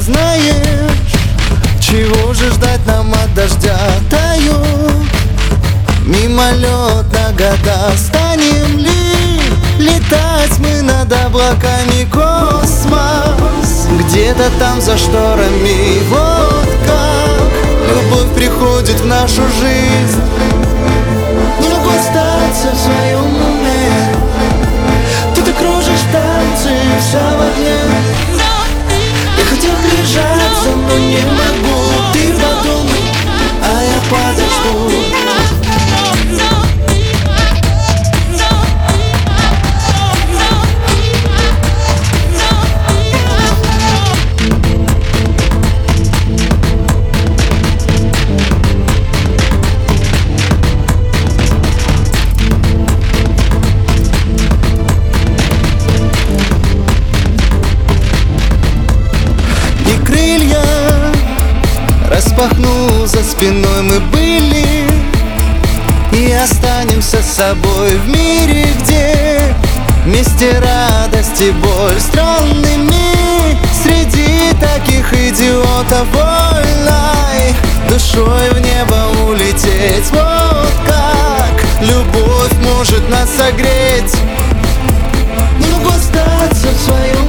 Знаешь, чего же ждать нам от дождя? Тают мимолетно года. Станем ли летать мы над облаками? Космос где-то там за шторами. Вот как любовь приходит в нашу жизнь. you. распахнул за спиной. Мы были И останемся с собой в мире, где Вместе радость и боль странными Среди таких идиотов вольной Душой в небо улететь. Вот как любовь может нас согреть. Не могу остаться в своем